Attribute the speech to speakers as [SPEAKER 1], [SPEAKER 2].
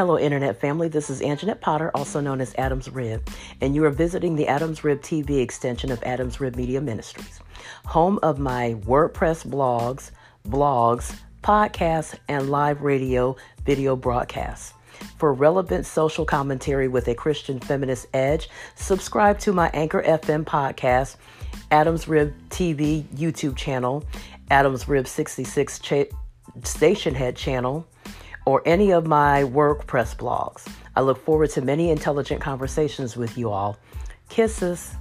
[SPEAKER 1] Hello, Internet family. This is Anjanette Potter, also known as Adams Rib, and you are visiting the Adams Rib TV extension of Adams Rib Media Ministries, home of my WordPress blogs, blogs, podcasts, and live radio video broadcasts. For relevant social commentary with a Christian feminist edge, subscribe to my Anchor FM podcast, Adams Rib TV YouTube channel, Adams Rib 66 cha- Station Head channel, or any of my WordPress blogs. I look forward to many intelligent conversations with you all. Kisses.